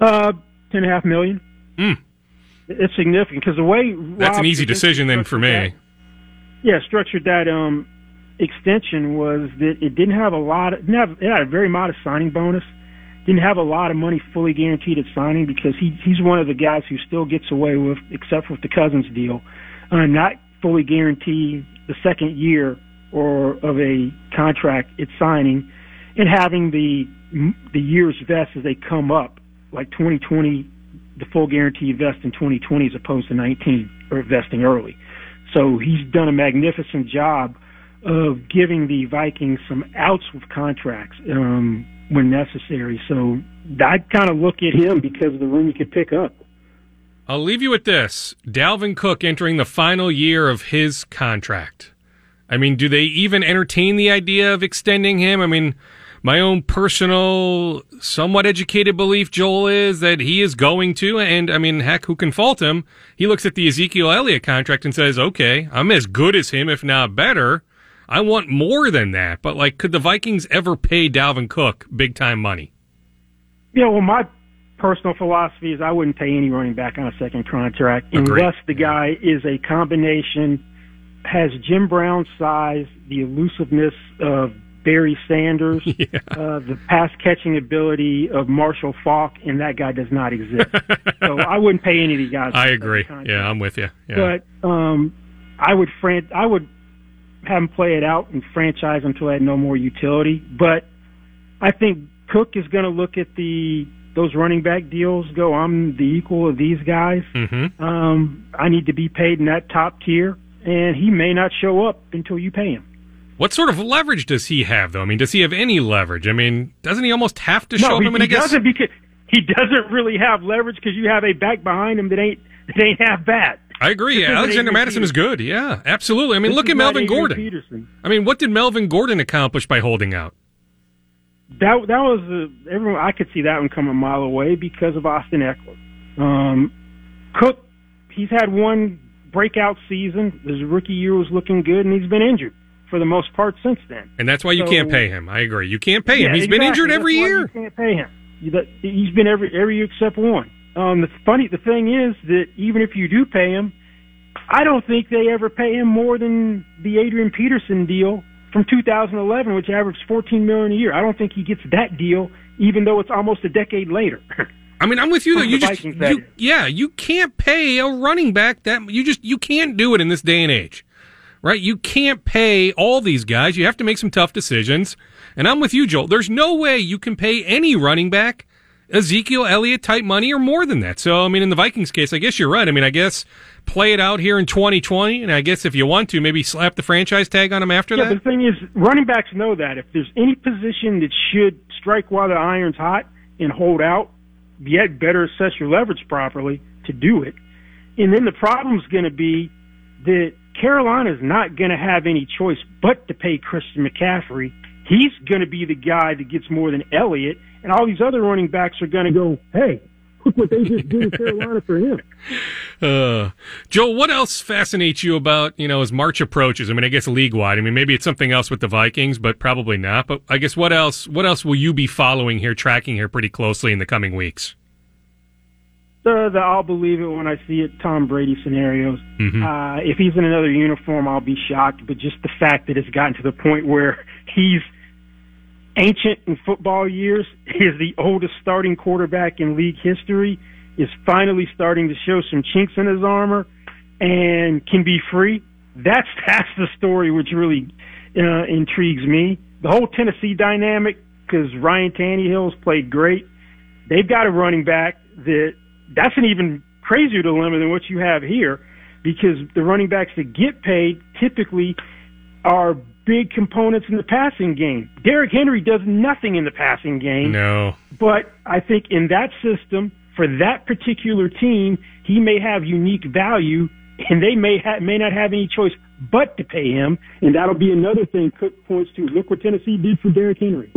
Uh, ten and a half million. Hmm. It's significant because the way that's Rob an easy decision then for me. That, yeah, structured that um extension was that it didn't have a lot. Of, it, have, it had a very modest signing bonus. Didn't have a lot of money fully guaranteed at signing because he he's one of the guys who still gets away with, except with the Cousins deal, uh, not fully guarantee the second year or of a contract it's signing, and having the the years vest as they come up, like 2020, the full guarantee vest in 2020 as opposed to 19 or vesting early. So he's done a magnificent job of giving the Vikings some outs with contracts um, when necessary. So I'd kind of look at him because of the room he could pick up. I'll leave you with this Dalvin Cook entering the final year of his contract. I mean, do they even entertain the idea of extending him? I mean, my own personal, somewhat educated belief, Joel, is that he is going to. And I mean, heck, who can fault him? He looks at the Ezekiel Elliott contract and says, okay, I'm as good as him, if not better. I want more than that. But like, could the Vikings ever pay Dalvin Cook big time money? Yeah, well, my personal philosophy is I wouldn't pay any running back on a second contract Agreed. unless the guy is a combination, has Jim Brown's size, the elusiveness of Barry Sanders, (laughs) yeah. uh, the pass catching ability of Marshall Faulk, and that guy does not exist. (laughs) so I wouldn't pay any of these guys. I agree. Yeah, I'm with you. Yeah. But um, I would fran- I would have him play it out and franchise until I had no more utility. But I think Cook is going to look at the those running back deals go, I'm the equal of these guys. Mm-hmm. Um, I need to be paid in that top tier, and he may not show up until you pay him. What sort of leverage does he have, though? I mean, does he have any leverage? I mean, doesn't he almost have to no, show? He, I mean, he doesn't because he doesn't really have leverage because you have a back behind him that ain't that ain't half bad. I agree. Yeah, Alexander Mattison is good. Yeah, absolutely. I mean, this look at Melvin Gordon. Peterson. I mean, what did Melvin Gordon accomplish by holding out? that that was a, everyone. I could see that one come a mile away because of Austin Ekeler. Um, Cook, he's had one breakout season. His rookie year was looking good, and he's been injured for the most part since then. And that's why you so, can't pay him. I agree. You can't pay him. He's exactly. been injured every year. you can't pay him. He's been every every year except one. Um, the funny the thing is that even if you do pay him, I don't think they ever pay him more than the Adrian Peterson deal from 2011, which averaged 14 million a year. I don't think he gets that deal, even though it's almost a decade later. I mean, I'm with you though. You just, you, yeah, you can't pay a running back that you just you can't do it in this day and age, right? You can't pay all these guys. You have to make some tough decisions. And I'm with you, Joel. There's no way you can pay any running back Ezekiel Elliott type money or more than that. So, I mean, in the Vikings case, I guess you're right. I mean, I guess play it out here in 2020, and I guess if you want to, maybe slap the franchise tag on him after yeah, that. the thing is, running backs know that if there's any position that should strike while the iron's hot and hold out, yet better assess your leverage properly to do it. And then the problem's going to be that Carolina's not going to have any choice but to pay Christian McCaffrey. He's going to be the guy that gets more than Elliott and all these other running backs are going to go, hey, look what they just did in Carolina for him. (laughs) Uh, what else fascinates you about, you know, as March approaches? I mean, I guess league wide. I mean, maybe it's something else with the Vikings, but probably not. But I guess what else, what else will you be following here, tracking here pretty closely in the coming weeks? The, the I'll believe it when I see it Tom Brady scenarios. Mm-hmm. Uh, if he's in another uniform, I'll be shocked. But just the fact that it's gotten to the point where (laughs) he's – ancient in football years, is the oldest starting quarterback in league history, is finally starting to show some chinks in his armor, and can be free. That's (laughs) that's the story which really uh, intrigues me. The whole Tennessee dynamic, because Ryan Tannehill's played great. They've got a running back that that's an even crazier dilemma than what you have here, because the running backs that get paid typically are big components in the passing game. Derrick Henry does nothing in the passing game. No. But I think in that system, for that particular team, he may have unique value, and they may ha- may not have any choice but to pay him. And that'll be another thing Cook points to. Look what Tennessee did for Derrick Henry.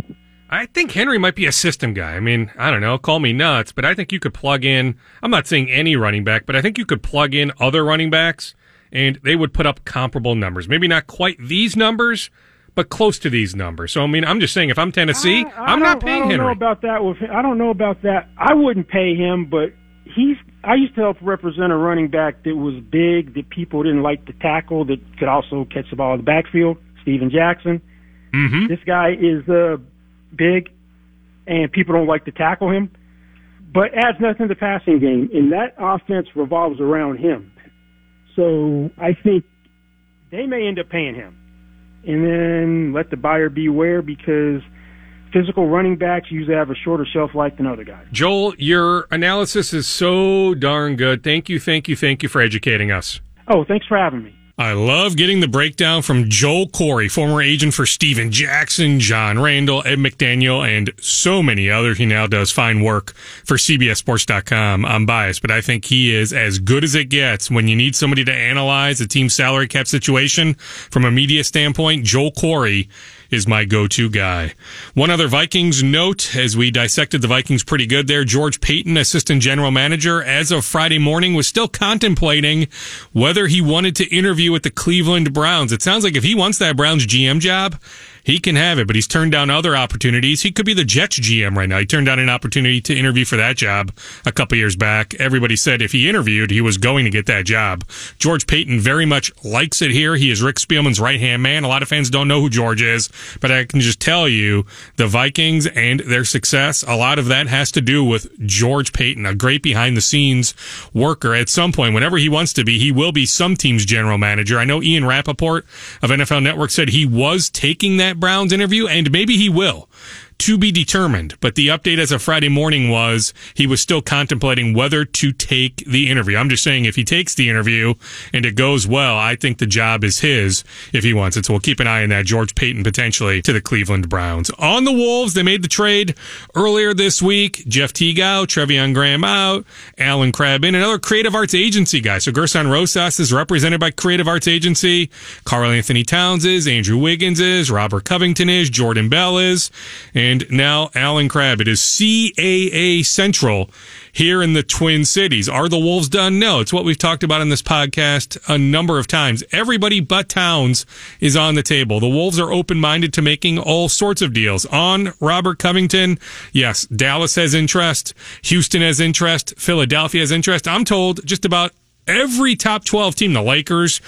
I think Henry might be a system guy. I mean, I don't know, call me nuts, but I think you could plug in, I'm not saying any running back, but I think you could plug in other running backs and they would put up comparable numbers. Maybe not quite these numbers, but close to these numbers. So I mean, I'm just saying, if I'm Tennessee, I, am not paying I don't Henry. know about that. With I don't know about that. I wouldn't pay him, but he's. I used to help represent a running back that was big, that people didn't like to tackle, that could also catch the ball in the backfield. Steven Jackson. Mm-hmm. This guy is uh, big, and people don't like to tackle him, but adds nothing to the passing game, and that offense revolves around him. So I think they may end up paying him. And then let the buyer beware because physical running backs usually have a shorter shelf life than other guys. Joel, your analysis is so darn good. Thank you, thank you, thank you for educating us. Oh, thanks for having me. I love getting the breakdown from Joel Corry, former agent for Steven Jackson, John Randle, Ed McDaniel, and so many others. He now does fine work for CBSSports.com. I'm biased, but I think he is as good as it gets when you need somebody to analyze a team salary cap situation from a media standpoint. Joel Corry is my go-to guy. One other Vikings note as we dissected the Vikings pretty good there. George Paton, assistant general manager, as of Friday morning was still contemplating whether he wanted to interview with the Cleveland Browns. It sounds like if he wants that Browns GM job, he can have it, but he's turned down other opportunities. He could be the Jets GM right now. He turned down an opportunity to interview for that job a couple years back. Everybody said if he interviewed, he was going to get that job. George Paton very much likes it here. He is Rick Spielman's right hand man. A lot of fans don't know who George is, but I can just tell you the Vikings and their success, a lot of that has to do with George Paton, a great behind the scenes worker. At some point, whenever he wants to be, he will be some team's general manager. I know Ian Rapoport of NFL Network said he was taking that Browns interview, and maybe he will to be determined. But the update as of Friday morning was he was still contemplating whether to take the interview. I'm just saying if he takes the interview and it goes well, I think the job is his if he wants it. So we'll keep an eye on that. George Paton potentially to the Cleveland Browns. On the Wolves, they made the trade earlier this week. Jeff Teagout, Treveon Graham out, Allen Crabbe in, another creative arts agency guy. So Gersson Rosas is represented by Creative Arts Agency. Karl-Anthony Towns is, Andrew Wiggins is, Robert Covington is, Jordan Bell is, and and now Allen Crabbe. It is CAA Central here in the Twin Cities. Are the Wolves done? No. It's what we've talked about in this podcast a number of times. Everybody but Towns is on the table. The Wolves are open minded to making all sorts of deals. On Robert Covington, yes, Dallas has interest. Houston has interest. Philadelphia has interest. I'm told just about every top 12 team, the Lakers,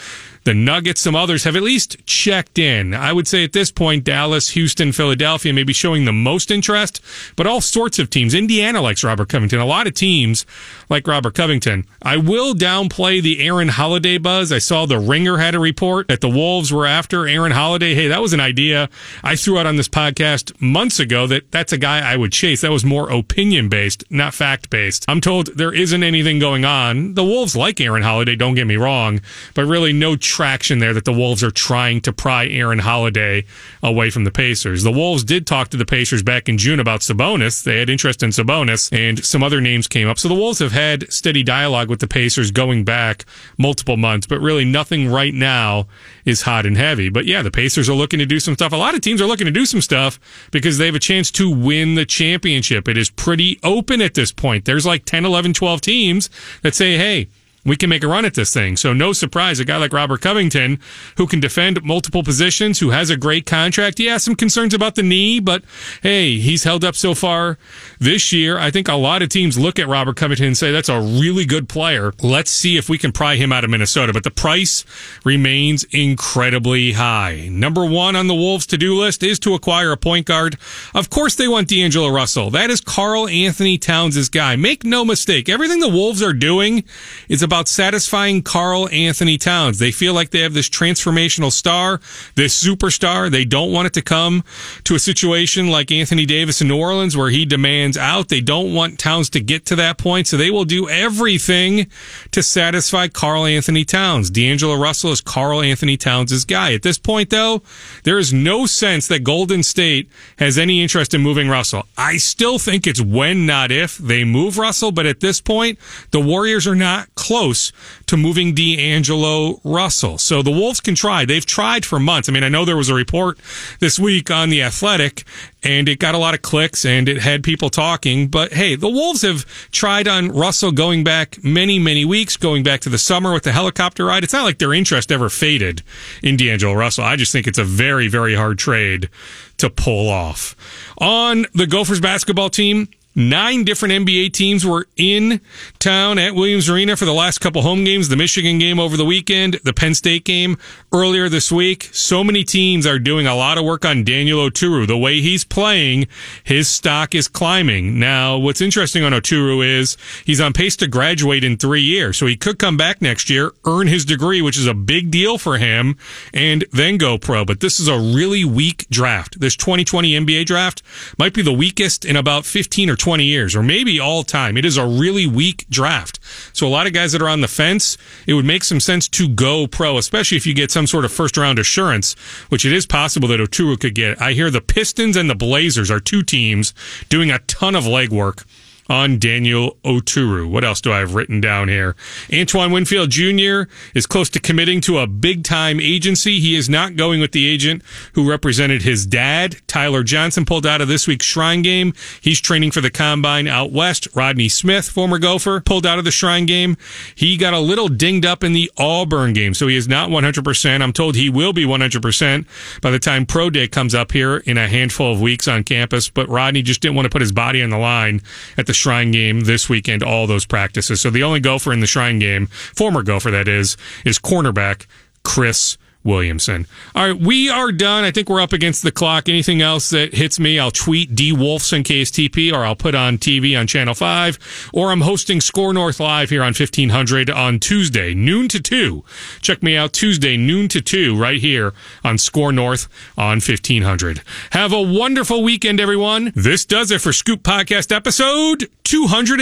the Nuggets, some others have at least checked in. I would say at this point, Dallas, Houston, Philadelphia may be showing the most interest, but all sorts of teams. Indiana likes Robert Covington. A lot of teams like Robert Covington. I will downplay the Aaron Holiday buzz. I saw the Ringer had a report that the Wolves were after Aaron Holiday. Hey, that was an idea I threw out on this podcast months ago that that's a guy I would chase. That was more opinion based, not fact based. I'm told there isn't anything going on. The Wolves like Aaron Holiday, don't get me wrong, but really no traction there that the Wolves are trying to pry Aaron Holiday away from the Pacers. The Wolves did talk to the Pacers back in June about Sabonis. They had interest in Sabonis and some other names came up. So the Wolves have had steady dialogue with the Pacers going back multiple months, but really nothing right now is hot and heavy. But yeah, the Pacers are looking to do some stuff. A lot of teams are looking to do some stuff because they have a chance to win the championship. It is pretty open at this point. There's like 10, 11, 12 teams that say, hey, we can make a run at this thing. So no surprise, a guy like Robert Covington, who can defend multiple positions, who has a great contract. He has some concerns about the knee, but hey, he's held up so far this year. I think a lot of teams look at Robert Covington and say that's a really good player. Let's see if we can pry him out of Minnesota. But the price remains incredibly high. Number one on the Wolves to-do list is to acquire a point guard. Of course they want D'Angelo Russell. That is Karl-Anthony Towns' guy. Make no mistake. Everything the Wolves are doing is about about satisfying Karl-Anthony Towns. They feel like they have this transformational star, this superstar. They don't want it to come to a situation like Anthony Davis in New Orleans where he demands out. They don't want Towns to get to that point. So they will do everything to satisfy Karl-Anthony Towns. D'Angelo Russell is Karl-Anthony Towns' guy. At this point, though, there is no sense that Golden State has any interest in moving Russell. I still think it's when, not if, they move Russell. But at this point, the Warriors are not close close to moving D'Angelo Russell. So the Wolves can try. They've tried for months. I mean, I know there was a report this week on The Athletic and it got a lot of clicks and it had people talking. But hey, the Wolves have tried on Russell going back many, many weeks, going back to the summer with the helicopter ride. It's not like their interest ever faded in D'Angelo Russell. I just think it's a very, very hard trade to pull off. On the Gophers basketball team, Nine different NBA teams were in town at Williams Arena for the last couple home games. The Michigan game over the weekend, the Penn State game earlier this week. So many teams are doing a lot of work on Daniel Oturu. The way he's playing, his stock is climbing. Now, what's interesting on Oturu is he's on pace to graduate in three years. So he could come back next year, earn his degree, which is a big deal for him, and then go pro. But this is a really weak draft. This 2020 NBA draft might be the weakest in about 15 or 20 years, or maybe all time. It is a really weak draft. So a lot of guys that are on the fence, it would make some sense to go pro, especially if you get some sort of first round assurance, which it is possible that Oturu could get. I hear the Pistons and the Blazers are two teams doing a ton of legwork on Daniel Oturu. What else do I have written down here? Antoine Winfield Jr. is close to committing to a big time agency. He is not going with the agent who represented his dad. Tyler Johnson pulled out of this week's Shrine game. He's training for the combine out west. Rodney Smith, former Gopher, pulled out of the Shrine game. He got a little dinged up in the Auburn game, so he is not 100%. I'm told he will be 100% by the time Pro Day comes up here in a handful of weeks on campus, but Rodney just didn't want to put his body on the line at the Shrine game this weekend, all those practices. So the only gopher in the Shrine game, former gopher that is, is cornerback Chris Williamson. All right, we are done. I think we're up against the clock. Anything else that hits me, I'll tweet D Wolfson KSTP or I'll put on TV on Channel 5 or I'm hosting Score North Live here on 1500 on Tuesday, noon to 2. Check me out Tuesday, noon to 2 right here on Score North on 1500. Have a wonderful weekend, everyone. This does it for Scoop Podcast episode 200.